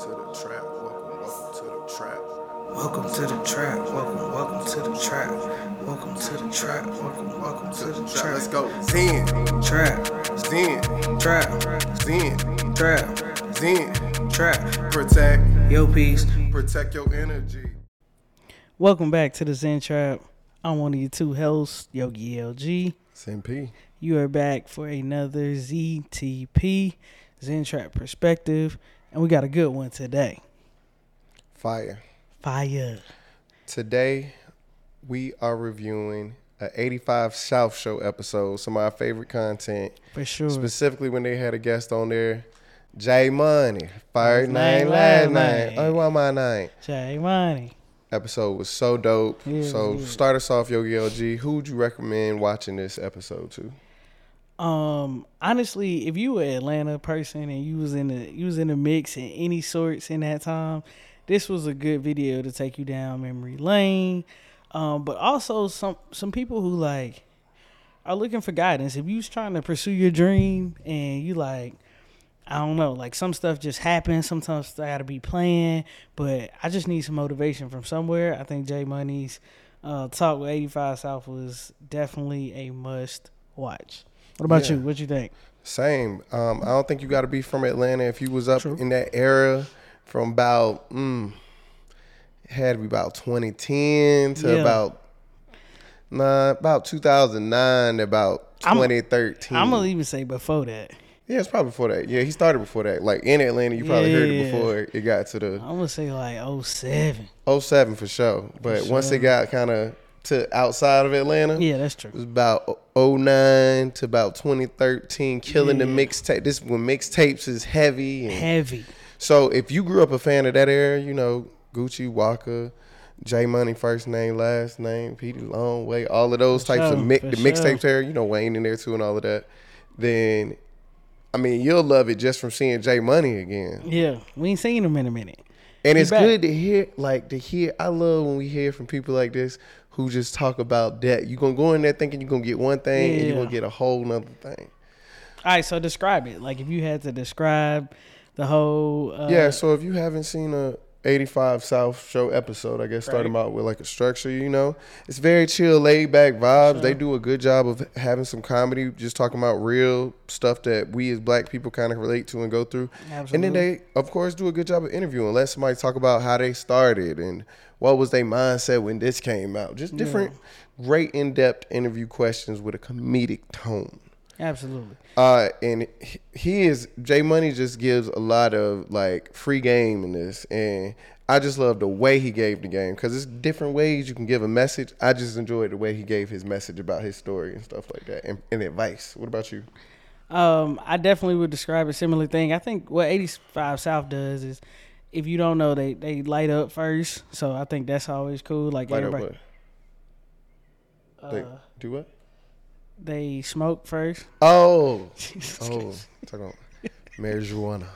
to the trap. Welcome, welcome to the trap. Welcome to the trap. Welcome, welcome to the trap. Welcome to the trap. Welcome, welcome to the Trap. Let's go. Zen, Trap, Zen, trap, Zen, trap, Zen. trap. Protect, Yo, peace. protect your energy. Welcome back to the Zen Trap. I'm one of your two hosts, Yogi LG. Zen P. You are back for another ZTP, Zen Trap Perspective, and we got a good one today. Fire. Fire. Today, we are reviewing a 85 South Show episode. Some of our favorite content, For sure. specifically when they had a guest on there. J Money, First name, last name. Oh, what my name? J Money. Episode was so dope. Yeah, so yeah. start us off, Yogi LG. Who would you recommend watching this episode to? Um, honestly, if you were an Atlanta person and you was in the you was in the mix in any sorts in that time, this was a good video to take you down memory lane. Um, but also some some people who like are looking for guidance. If you was trying to pursue your dream and you like I don't know, like some stuff just happens. Sometimes I gotta be playing, but I just need some motivation from somewhere. I think J Money's uh, talk with 85 South was definitely a must watch. What about Yeah. you? What you think? Same. Um, I don't think you got to be from Atlanta. If you was up True. in that era from about, mm, had to be about 2010 to Yeah. about, nah, about 2009 to about I'm- 2013. I'm gonna even say before that. yeah, it's probably before that. Yeah, he started before that. Like in Atlanta, you probably heard it before it got to the I'm gonna say like 07. 07 for sure. But once sure. it got kind of to outside of Atlanta, Yeah, that's true. It was about 09 to about 2013, killing the mixtape. This when mixtapes is heavy. And Heavy. so if you grew up a fan of that era, you know Gucci, Waka, J Money, first name, last name, Peewee Longway, all of those For types of sure, mi- for the sure. mixtapes era. You know Wayne in there too and all of that. Then, I mean, you'll love it just from seeing J Money again. Yeah, we ain't seen him in a minute. And He it's back. good to hear, like to hear. I love when we hear from people like this who just talk about that. You're gonna go in there thinking you're gonna get one thing, and you're gonna get a whole nother thing. All right, so describe it. Like if you had to describe the whole. Uh, yeah. So if you haven't seen a 85 South show episode, I guess Right. them out with like a structure. You know, it's very chill, laid back vibes. They do a good job of having some comedy, just talking about real stuff that we as black people kind of relate to and go through. And then they, of course, do a good job of interviewing. Let somebody talk about how they started and what was their mindset when this came out. Just different, great in depth interview questions with a comedic tone. Absolutely. Uh, and he- he is J Money just gives a lot of like free game in this, and I just love the way he gave the game because it's different ways you can give a message. I just enjoyed the way he gave his message about his story and stuff like that, and, and advice. What about you? Um, I definitely would describe a similar thing. I think what 85 South does is, if you don't know, they they light up first. So I think that's always cool. Like Light everybody? They uh, do what? they smoke first. Oh, Jesus oh, talk about marijuana.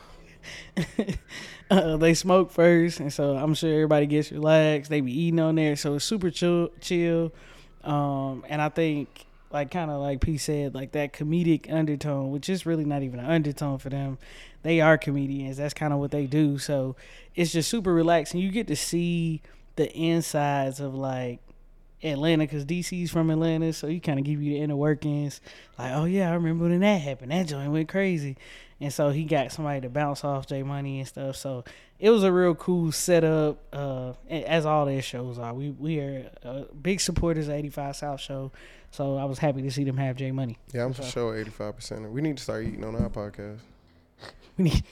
uh, they smoke first, and so I'm sure everybody gets relaxed. They be eating on there, so it's super chill. chill. Um, and I think, like kind of like P said, like that comedic undertone, which is really not even an undertone for them. They are comedians. That's kind of what they do. So it's just super relaxing. You get to see the insides of like Atlanta because DC's from Atlanta, so you kind of give you the inner workings. Like, oh yeah, I remember when that happened. That joint went crazy, and so he got somebody to bounce off J Money and stuff. So it was a real cool setup, uh, as all their shows are. We we are uh, big supporters of 85 South Show, so I was happy to see them have J Money. Yeah, I'm for sure 85. percent We need to start eating on our podcast. We need-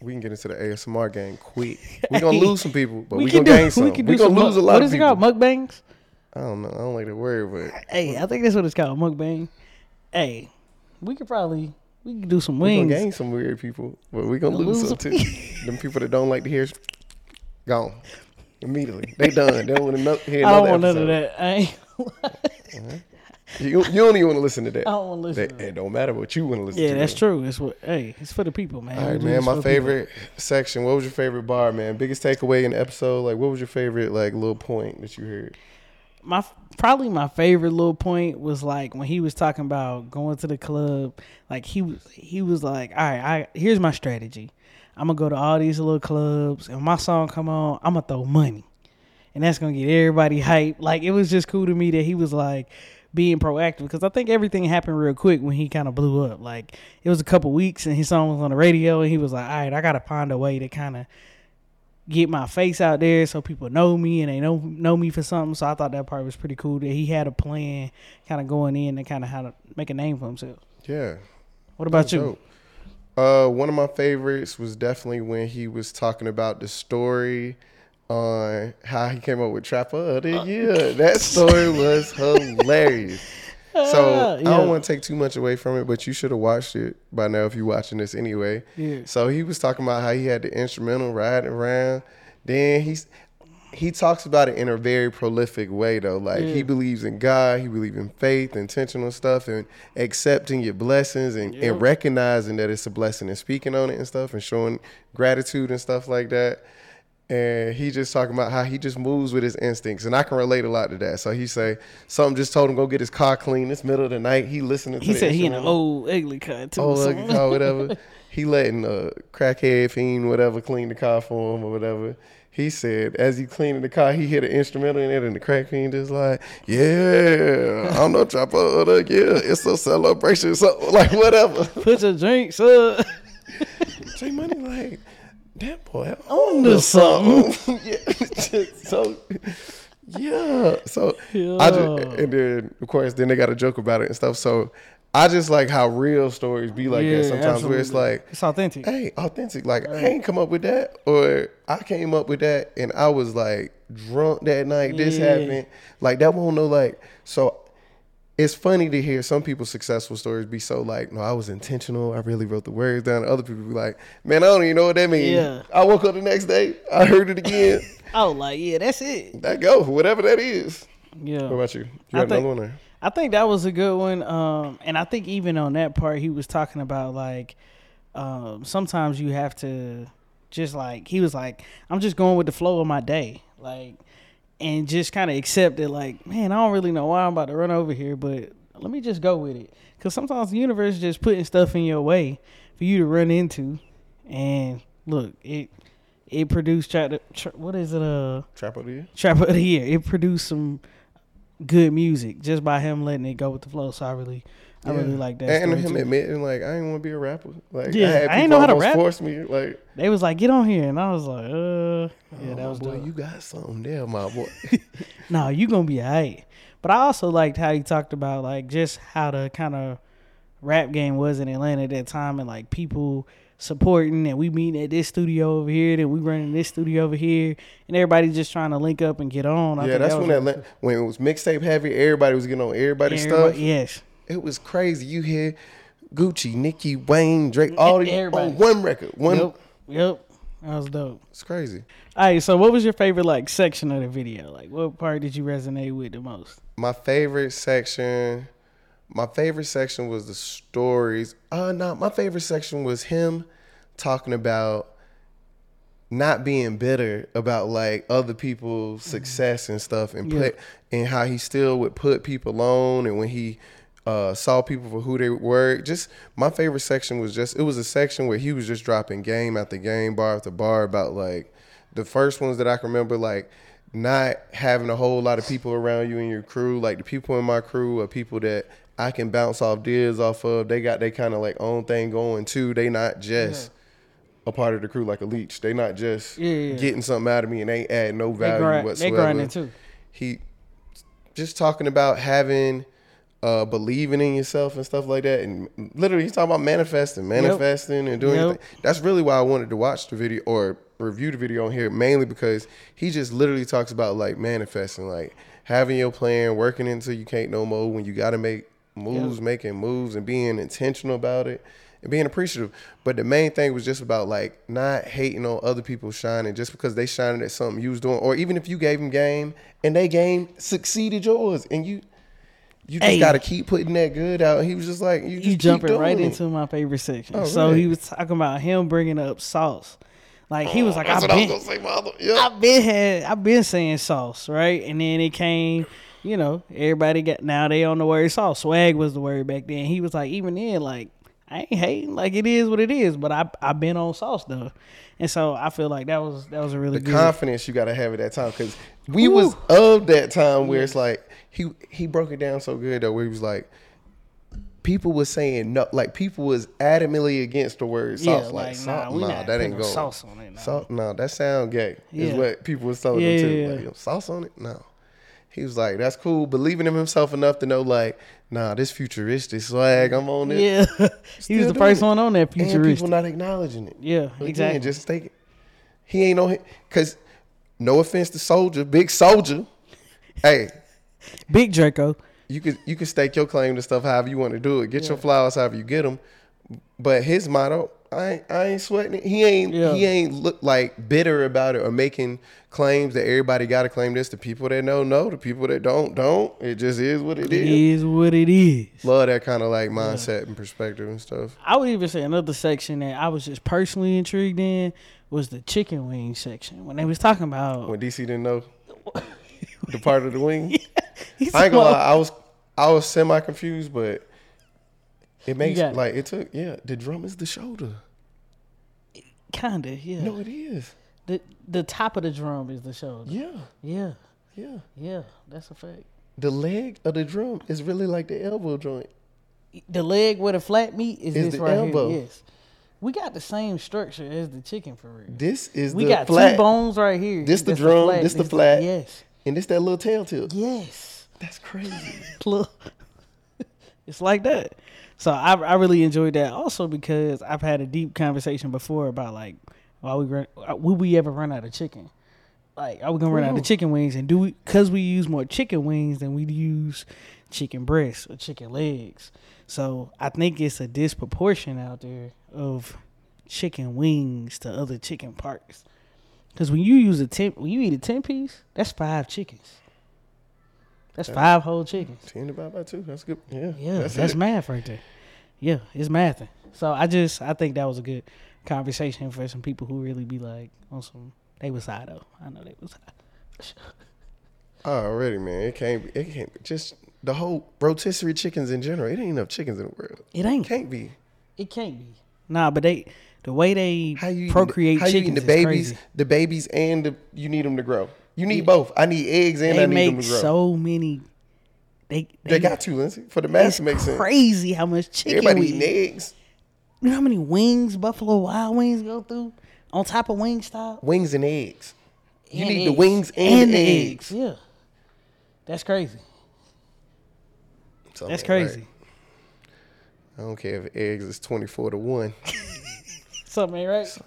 We can get into the ASMR game quick. We're gonna lose some people, but we, can gonna do- gain some. We We can are gonna some lose a lot What is it called? Mukbangs. I don't know. I don't like the word, but Hey, I think that's what it's called, mukbang. Hey, we could probably we can do some wings. we gonna gain some weird people, but we gonna Gonna lose lose some too. Them people that don't like to hear, gone immediately. They done. They don't want to hear I don't want none of that. I ain't. Uh-huh. You, you don't even want to listen to that. I don't want to listen. That- to. It don't matter what you want to listen to. Yeah, that's true. It's what. Hey, it's for the people, man. All right, We man. My for the people. favorite section. What was your favorite bar, man? Biggest takeaway in the episode? Like, what was your favorite like little point that you heard? My probably my favorite little point was like when he was talking about going to the club. Like he was he was like, all right, I here's my strategy. I'm gonna go to all these little clubs, and my song come on, I'm gonna throw money, and that's gonna get everybody hyped. Like it was just cool to me that he was like being proactive because I think everything happened real quick when he kind of blew up. Like it was a couple weeks, and his song was on the radio, and he was like, all right, I gotta find a way to kind of get my face out there so people know me and they know know me for something. So I thought that part was pretty cool that he had a plan kind of going in and kind of how to make a name for himself. Yeah. What about That's you? dope. Uh, one of my favorites was definitely when he was talking about the story on how he came up with Trapper of the Year. That story was hilarious. So Ah, I don't want to take too much away from it, but you should have watched it by now if you're watching this anyway. Yeah. So he was talking about how he had the instrumental riding around. Then he's he talks about it in a very prolific way though. Like Yeah. he believes in God, he believes in faith, intentional stuff, and accepting your blessings and, Yep. and recognizing that it's a blessing and speaking on it and stuff and showing gratitude and stuff like that. And he just talking about how he just moves with his instincts, and I can relate a lot to that. So he say something just told him go get his car clean. It's middle of the night. He listening to He said he in an old ugly cut too. Oh, like something. car, whatever. he letting a crackhead fiend, whatever, clean the car for him or whatever. He said as he cleaning the car, he hit an instrumental in it, and the crack fiend is like, "Yeah, I'm no trapper of the year. It's a celebration, so like whatever." Put your drinks up. Take Money like, that boy On to something. yeah, so yeah, so I just and then of course then they got a joke about it and stuff. So I just like how real stories be like Yeah, that sometimes, where it's like. it's authentic. hey, authentic. Like I ain't come up with that, or I came up with that, and I was like drunk that night. This Yeah. happened. Like that won't know. Like so, it's funny to hear some people's successful stories be so like, no, I was intentional. I really wrote the words down. Other people be like, man, I don't even know what that means. Yeah. I woke up the next day, I heard it again. I was like, yeah, that's it. that go, whatever that is. Yeah. What about you? You I got think- another one there? I think that was a good one. Um, and I think even on that part, he was talking about like um, sometimes you have to just like he was like, I'm just going with the flow of my day, like, and just kind of accept it. Like, man, I don't really know why I'm about to run over here, but let me just go with it. Because sometimes the universe is just putting stuff in your way for you to run into, and look, it it produced tra- tra- what is it? Uh, Trap of the year? Trap of the Year. It produced some good music just by him letting it go with the flow. So I really, I really like that. And him too. admitting like I didn't want to be a rapper. Like Yeah, I, had I ain't people know how to rap. Force me like. They was like, "Get on here," and I was like, "Uh, yeah, that oh, was boy. dope." You got something there, my boy. no, you gonna be alright. But I also liked how he talked about like just how the kind of rap game was in Atlanta at that time, and like people supporting, and we meeting at this studio over here, then we running this studio over here, and everybody just trying to link up and get on. I yeah, that's that when that when it was mixtape heavy. Everybody was getting on everybody's everybody- stuff. Yes, It was crazy. You hear Gucci, Nicki, Wayne, Drake, all these Everybody. on one record. One. yep, yep, that was dope. It's crazy. All right, so what was your favorite like section of the video? Like, what part did you resonate with the most? My favorite section. My favorite section was the stories. Uh no, my favorite section was him talking about not being bitter about like other people's success and stuff and Yeah. put and how he still would put people on and when he uh, saw people for who they were. Just my favorite section was just it was a section where he was just dropping game after game, bar after bar about like the first ones that I can remember like not having a whole lot of people around you in your crew. Like the people in my crew are people that I can bounce off deals off of. They got they kind of like own thing going too. They not just a part of the crew like a leech. They not just Yeah, yeah. getting something out of me and they add no They, value grind, they whatsoever. grinding too. He just talking about having uh believing in yourself and stuff like that. And literally he's talking about manifesting manifesting and doing Yep. that's really why i wanted to watch the video or review the video on here mainly because he just literally talks about like manifesting like having your plan working until you can't no more when you got to make moves making moves and being intentional about it and being appreciative. But the main thing was just about like not hating on other people shining just because they shining at something you was doing or even if you gave them game and they game succeeded yours and you you just Hey. got to keep putting that good out. He was just like, you just You jumping right it. into my favorite section. Oh, so really? he was talking about him bringing up sauce. Like he was oh, like, That's I've I been, mother. Yeah. I've been had, I've been saying sauce, right? And then it came, you know, everybody got now they on the word sauce. Swag was the word back then. He was like, even then, like, I ain't hating, like it is what it is, but I I've been on sauce though. And so I feel like that was that was a really the good confidence you gotta have at that time because we Ooh. was of that time where it's like he he broke it down so good though where he was like people was saying no like people was adamantly against the word Yeah, sauce like, like, nah, salt nah, not that ain't going sauce on it, nah. salt nah that sound gay is what people was telling Yeah, him too yeah, like yo, sauce on it no he was like that's cool believing in himself enough to know like nah this futuristic swag I'm on it Yeah. he was the first it. one on that and people not acknowledging it yeah, Again, exactly. just take it. He ain't on because no offense to Soulja, big Soulja. hey, Big Draco. you could you could stake your claim to stuff however you want to do it. Get your flowers however you get them. But his motto, I ain't, I ain't sweating it. He ain't Yeah. he ain't look like bitter about it or making claims that everybody got to claim this. The people that know know. The people that don't don't. It just is what it It is. is what it is. Love that kind of like mindset and perspective and stuff. I would even say another section that I was just personally intrigued in was the chicken wing section. When they was talking about When DC didn't know the part of the wing. He's I ain't gonna lie, I was I was semi confused, but it makes got like it took yeah. The drum is the shoulder. kinda, yeah. No, it is. The the top of the drum is the shoulder. Yeah, Yeah, yeah. yeah, that's a fact. The leg of the drum is really like the elbow joint. The leg with the flat meat is, Is this the right elbow. here. Yes, we got the same structure as the chicken for real. This is we the got flat, two bones right here. This the drum, this the flat. Yes, and this that little tail tip. yes. That's crazy. Look, it's like that. So I I really enjoyed that also because I've had a deep conversation before about like why we run uh, will we ever run out of chicken? Like are we gonna run out of chicken wings and do we because we use more chicken wings than we use chicken breasts or chicken legs. So I think it's a disproportion out there of chicken wings to other chicken parts. Because when you use a ten, when you eat a ten piece, that's five chickens. That's Yeah. five whole chickens. Ten divided by two. That's good. Yeah, Yeah, that's, it. math right there. Yeah, it's mathing. So I just I think that was a good conversation for some people who really be like on some they was high though. I know they was high. Already, man. It can't. Be, it can't. Be. Just the whole rotisserie chickens in general. It ain't enough chickens in the world. It ain't. Can't be. It can't be. Nah, but they the way they How you procreate eating, how you chickens the is babies, crazy. the babies, and the you need them to grow. You need both. I need eggs and They I need them to grow. so many. They they got to, Lindsay, for the math It's to make sense. crazy how much chicken. Everybody we eating eat. eggs, You know how many wings Buffalo Wild Wings go through on top of Wingstop? wings and eggs. You And need the eggs. wings and, the eggs. Yeah, that's crazy. So, That's crazy. I don't care if eggs is twenty four to one. Something ain't right.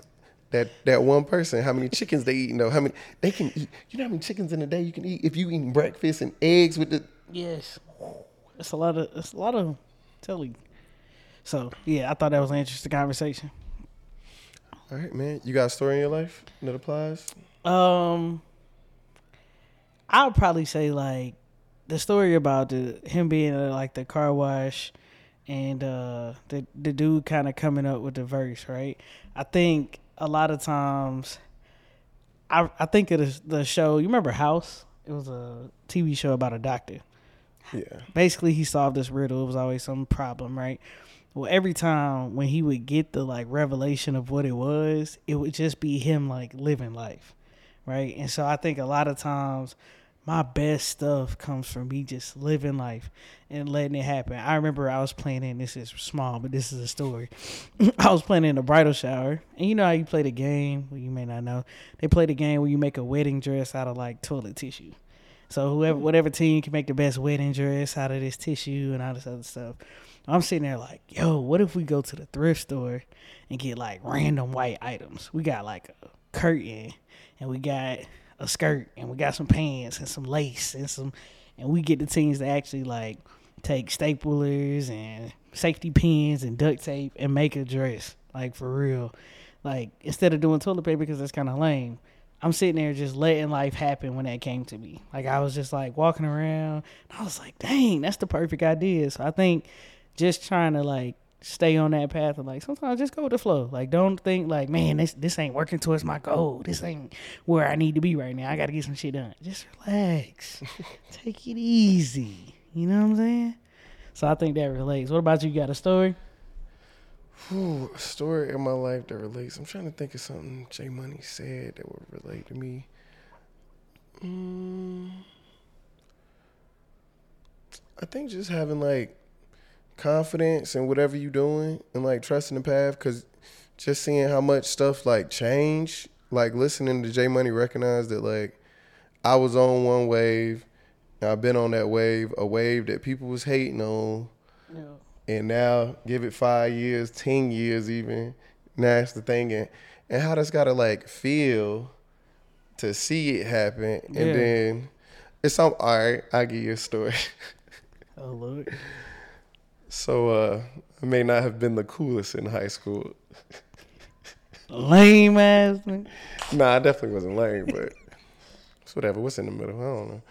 That that one person, how many chickens they eat? No, how many they can eat? You know how many chickens in a day you can eat if you eating breakfast and eggs with the. Yes, it's a lot of it's a lot of telling. So yeah, I thought that was an interesting conversation. All right, man. You got a story in your life that applies? Um, I would probably say like the story about the him being at like the car wash and uh the the dude kind of coming up with the verse, right? I think a lot of times I I think it is the show. You remember House? It was a TV show about a doctor. Yeah. Basically, he solved this riddle. It was always some problem, right? Well, every time when he would get the like revelation of what it was, it would just be him like living life, right? And so I think a lot of times my best stuff comes from me just living life and letting it happen. I remember I was playing in this is small, but this is a story. I was playing in a bridal shower, and you know how you play the game. Well, you may not know. They play the game where you make a wedding dress out of like toilet tissue. So whoever, whatever team can make the best wedding dress out of this tissue and all this other stuff. I'm sitting there like, yo, what if we go to the thrift store and get like random white items? We got like a curtain and we got a skirt and we got some pants and some lace and some, and we get the teams to actually like take staplers and safety pins and duct tape and make a dress like for real. Like instead of doing toilet paper because that's kind of lame. I'm sitting there just letting life happen when that came to me. Like I was just like walking around. I was like, dang, that's the perfect idea. So I think just trying to like stay on that path and like sometimes just go with the flow. Like don't think like, man, this this ain't working towards my goal. This ain't where I need to be right now. I gotta get some shit done. Just relax. Take it easy. You know what I'm saying? So I think that relates. What about you? you Got a story? Ooh, a story in my life that relates. I'm trying to think of something J Money said that would relate to me. Mm, I think just having like confidence in whatever you're doing and like trusting the path because just seeing how much stuff like change, like listening to J Money recognize that like I was on one wave, I've been on that wave, a wave that people was hating on Yeah. and now give it five years, ten years even. Now that's the thing, and, and how that's gotta like feel to see it happen, and Yeah. then it's some all right. I'll give you a story. Oh Lord. So uh, I may not have been the coolest in high school. Lame ass nigga. Nah, I definitely wasn't lame, but it's whatever. What's in the middle? I don't know.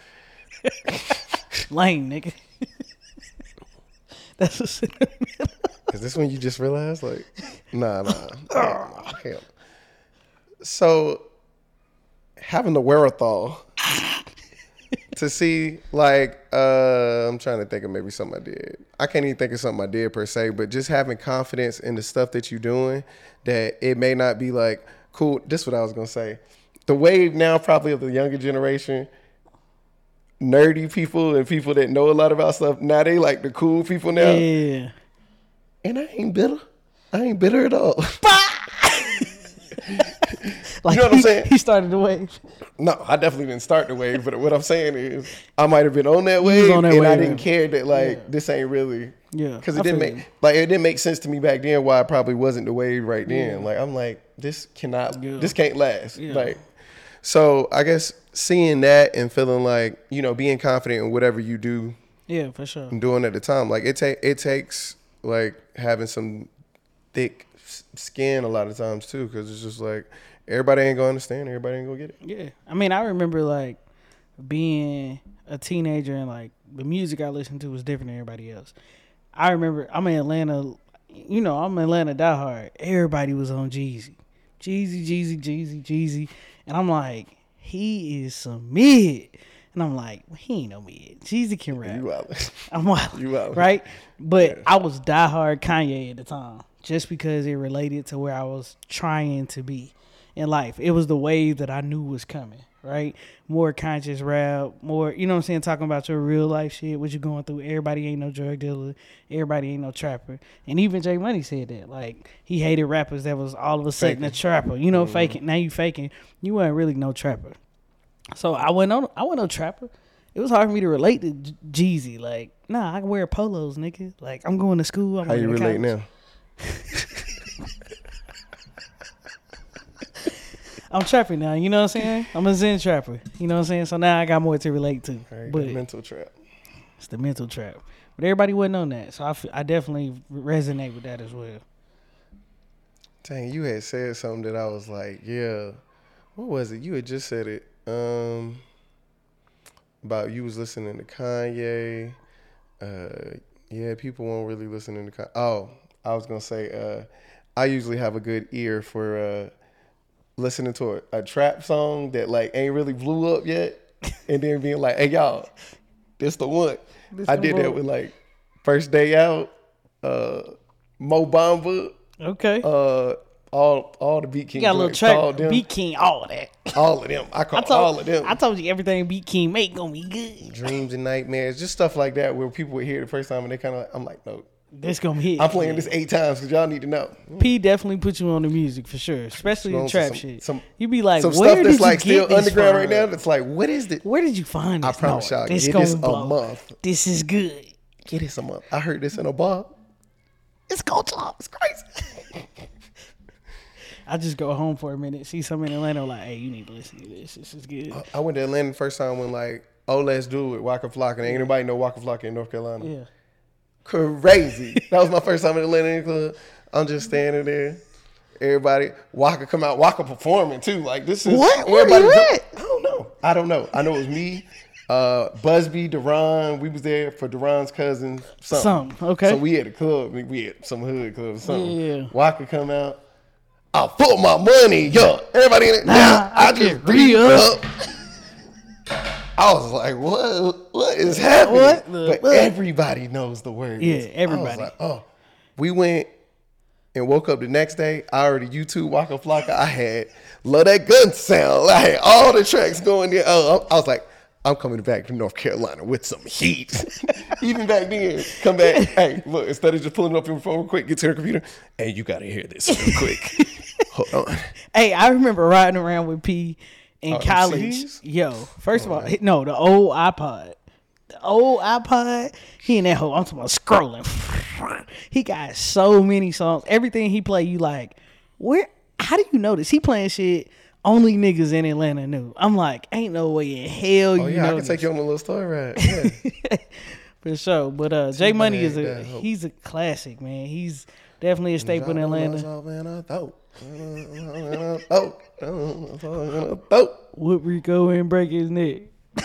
Lame nigga. That's what's in the middle. Is this when you just realized? Like, nah, nah. nah. So, having the wherewithal to see, like, uh, I'm trying to think of maybe something I did. I can't even think of something I did per se, but just having confidence in the stuff that you're doing, that it may not be like, cool. This is what I was gonna say. The wave now, probably of the younger generation, nerdy people and people that know a lot about stuff. Now they like the cool people now Yeah. and I ain't bitter. I ain't bitter at all. Like know what I'm saying? He started the wave. no, I definitely didn't start the wave, but what I'm saying is I might have been on that wave on that and I didn't yeah. care that like Yeah. this ain't really Yeah. because I it didn't make you. like it didn't make sense to me back then why I probably wasn't the wave right then. Like I'm like this cannot Yeah. this can't last. Yeah. Like so I guess seeing that and feeling like you know being confident in whatever you do Yeah, for sure. and doing at the time. Like it take it takes like having some thick skin a lot of times too, because it's just like everybody ain't gonna understand, everybody ain't gonna get it. Yeah. I mean, I remember like being a teenager and like the music I listened to was different than everybody else. I remember I'm in Atlanta, you know, I'm in Atlanta diehard. Everybody was on Jeezy. Jeezy, Jeezy, Jeezy, Jeezy. And I'm like, he is some mid. And I'm like, well, he ain't no mid. Jeezy can rap. You out. I'm wild, You out. right? But Yeah. I was diehard Kanye at the time, just because it related to where I was trying to be in life. It was the wave that I knew was coming, right? More conscious rap, more, you know what I'm saying, talking about your real life shit, what you going through. Everybody ain't no drug dealer, everybody ain't no trapper. And even J Money said that. Like, he hated rappers that was all of a sudden a trapper. You know, mm-hmm. faking. Now you faking. You weren't really no trapper. So I went on. I went on trapper. It was hard for me to relate to Jeezy. Like, nah, I can wear polos, nigga. Like, I'm going to school. I'm How you relate college. now? I'm trapping now. You know what I'm saying? I'm a Zen trapper. You know what I'm saying? So now I got more to relate to. Right, but mental trap. it's the mental trap. But everybody wasn't on that, so I, definitely resonate with that as well. Dang, you had said something that I was like, yeah. What was it? You had just said it. Um, about you was listening to Kanye. Uh, yeah, people won't really listening to Kanye. Oh, I was gonna say, uh, I usually have a good ear for uh, listening to a, a trap song that like ain't really blew up yet, and then being like, hey y'all, this the one. This I the did that with like first day out, uh, Mo Bamba Okay. uh all all the beat king you got a little track, them, Beat King, all that. all of them. I call I told, all of them I told you everything Beat King make gonna be good. dreams and nightmares, just stuff like that where people would hear it the first time and they kind of I'm like, no, This gonna hit. I'm playing this eight times because y'all need to know P definitely put you on the music for sure, especially the trap some- shit. some- you be like, some where stuff did that's like still this underground from? right now. That's like, what is it? Where did you find this? I promise No, y'all, this it gonna a month. This is good. Get It is a month. I heard this in a bar. It's drop. It's crazy. I just go home for a minute, see something in Atlanta, like, hey, you need to listen to this. This is good. I went to Atlanta the first time when like, oh, let's do it, Waka Flocka. And ain't nobody know Waka Flocka in North Carolina. yeah. Crazy. that was my first time in the in club. I'm just standing there. Everybody, Waka come out, Waka performing too. Like this is What? Where everybody you at? I don't know. I don't know. I know it was me, Uh, Busby, Deron, we was there for Deron's cousin. Something. Something, okay. So we had a club. we- had some hood club. or Something. Yeah. Waka come out. I put my money, yo. Everybody in it. Now I, I just re up. I was like, what? What is happening? What but everybody knows the word. Yeah, I was everybody. like, oh, we went and woke up the next day. I already YouTube Waka Flocka. I had love that gun sound. I had all the tracks going there. Oh, I was like, I'm coming back to North Carolina with some heat. Even back then, come back. hey, look, instead of just pulling up your phone real quick, get to your computer. Hey, you gotta hear this real quick. Hold on. Hey, I remember riding around with P in Oh, college. MCs? Yo, first of all, he- no, the old iPod. The old iPod, he in that whole, I'm talking about scrolling. he got so many songs. Everything he play, you like, where, how do you know this? He playing shit only niggas in Atlanta knew. I'm like, ain't no way in hell Oh you yeah, I can this. take you on a little story ride. Yeah. For sure. But uh J Money is a he's a classic, man. He's definitely a staple in Atlanta. Wood Rico and break his neck.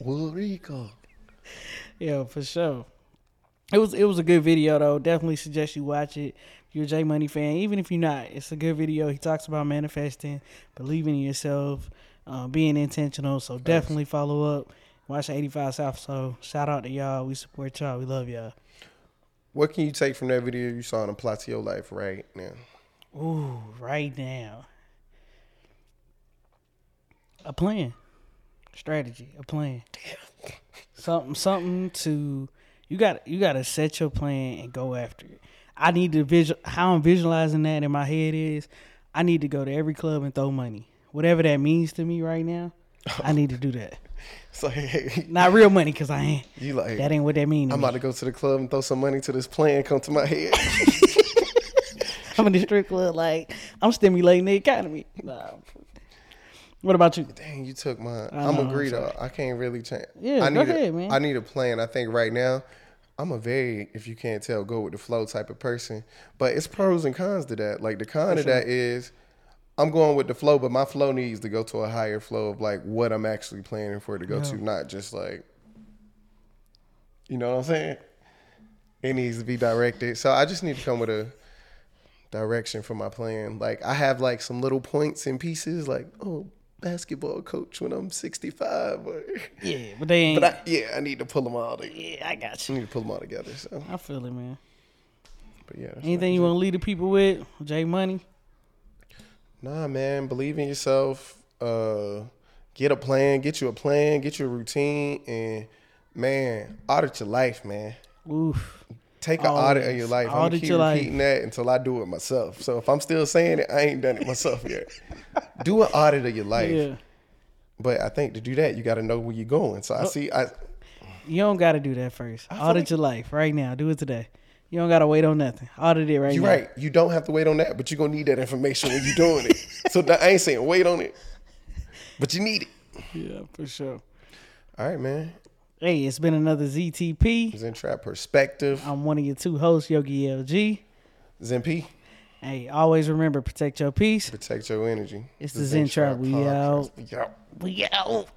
Whoop, Rico. Yeah, for sure. It was it was a good video though. Definitely suggest you watch it. If you're a J Money fan, even if you're not, it's a good video. He talks about manifesting, believing in yourself, uh, being intentional. So definitely follow up. Watch the 85 South. So shout out to y'all. We support y'all. We love y'all. What can you take from that video you saw and apply to your life right now? Ooh, right now. A plan. Strategy. A plan. Something something to you got you gotta set your plan and go after it. I need to visual how I'm visualizing that in my head is I need to go to every club and throw money. Whatever that means to me right now, I need to do that. So hey, Not real money because I ain't. you like That ain't what that means. I'm about to go to the club and throw some money to this plan come to my head. I'm in the strip club like I'm stimulating the economy. Nah. What about you? Dang, you took mine. I I'm know, agree I'm though. I can't really change. Yeah, I go need a, ahead, man. I need a plan. I think right now, I'm a very, if you can't tell, go with the flow type of person. But it's pros and cons to that. Like the con of that is, I'm going with the flow, but my flow needs to go to a higher flow of like what I'm actually planning for it to go to, not just like, you know what I'm saying? It needs to be directed. So I just need to come with a direction for my plan. Like I have like some little points and pieces, like oh, basketball coach when I'm 65. Or, Yeah, but they ain't. but I, yeah, I need to pull them all. Together. yeah, I got you. I need to pull them all together. So, I feel it, man. but yeah. Anything you want to lead the people with? J Money. Nah, man, believe in yourself. Uh, get a plan. Get you a plan. Get you a routine, and man, audit your life, man. Oof. Take an oh, audit of your life. I'm gonna keep your life. repeating that until I do it myself. So if I'm still saying it, I ain't done it myself yet. do an audit of your life. Yeah. But I think to do that, you got to know where you're going. So I oh. see. I You don't got to do that first. feel Audit like- your life right now. Do it today. You don't got to wait on nothing. Audit it right now. you're right. You don't have to wait on that, but you're gonna need that information when you're doing it. so I ain't saying wait on it, but you need it. Yeah, for sure. All right, man. Hey, it's been another ZTP. Zen Trap Perspective. I'm one of your two hosts, Yogi LG. Zen P. Hey, always remember protect your peace. Protect your energy. It's the Zen Trap. We out. We out. We out.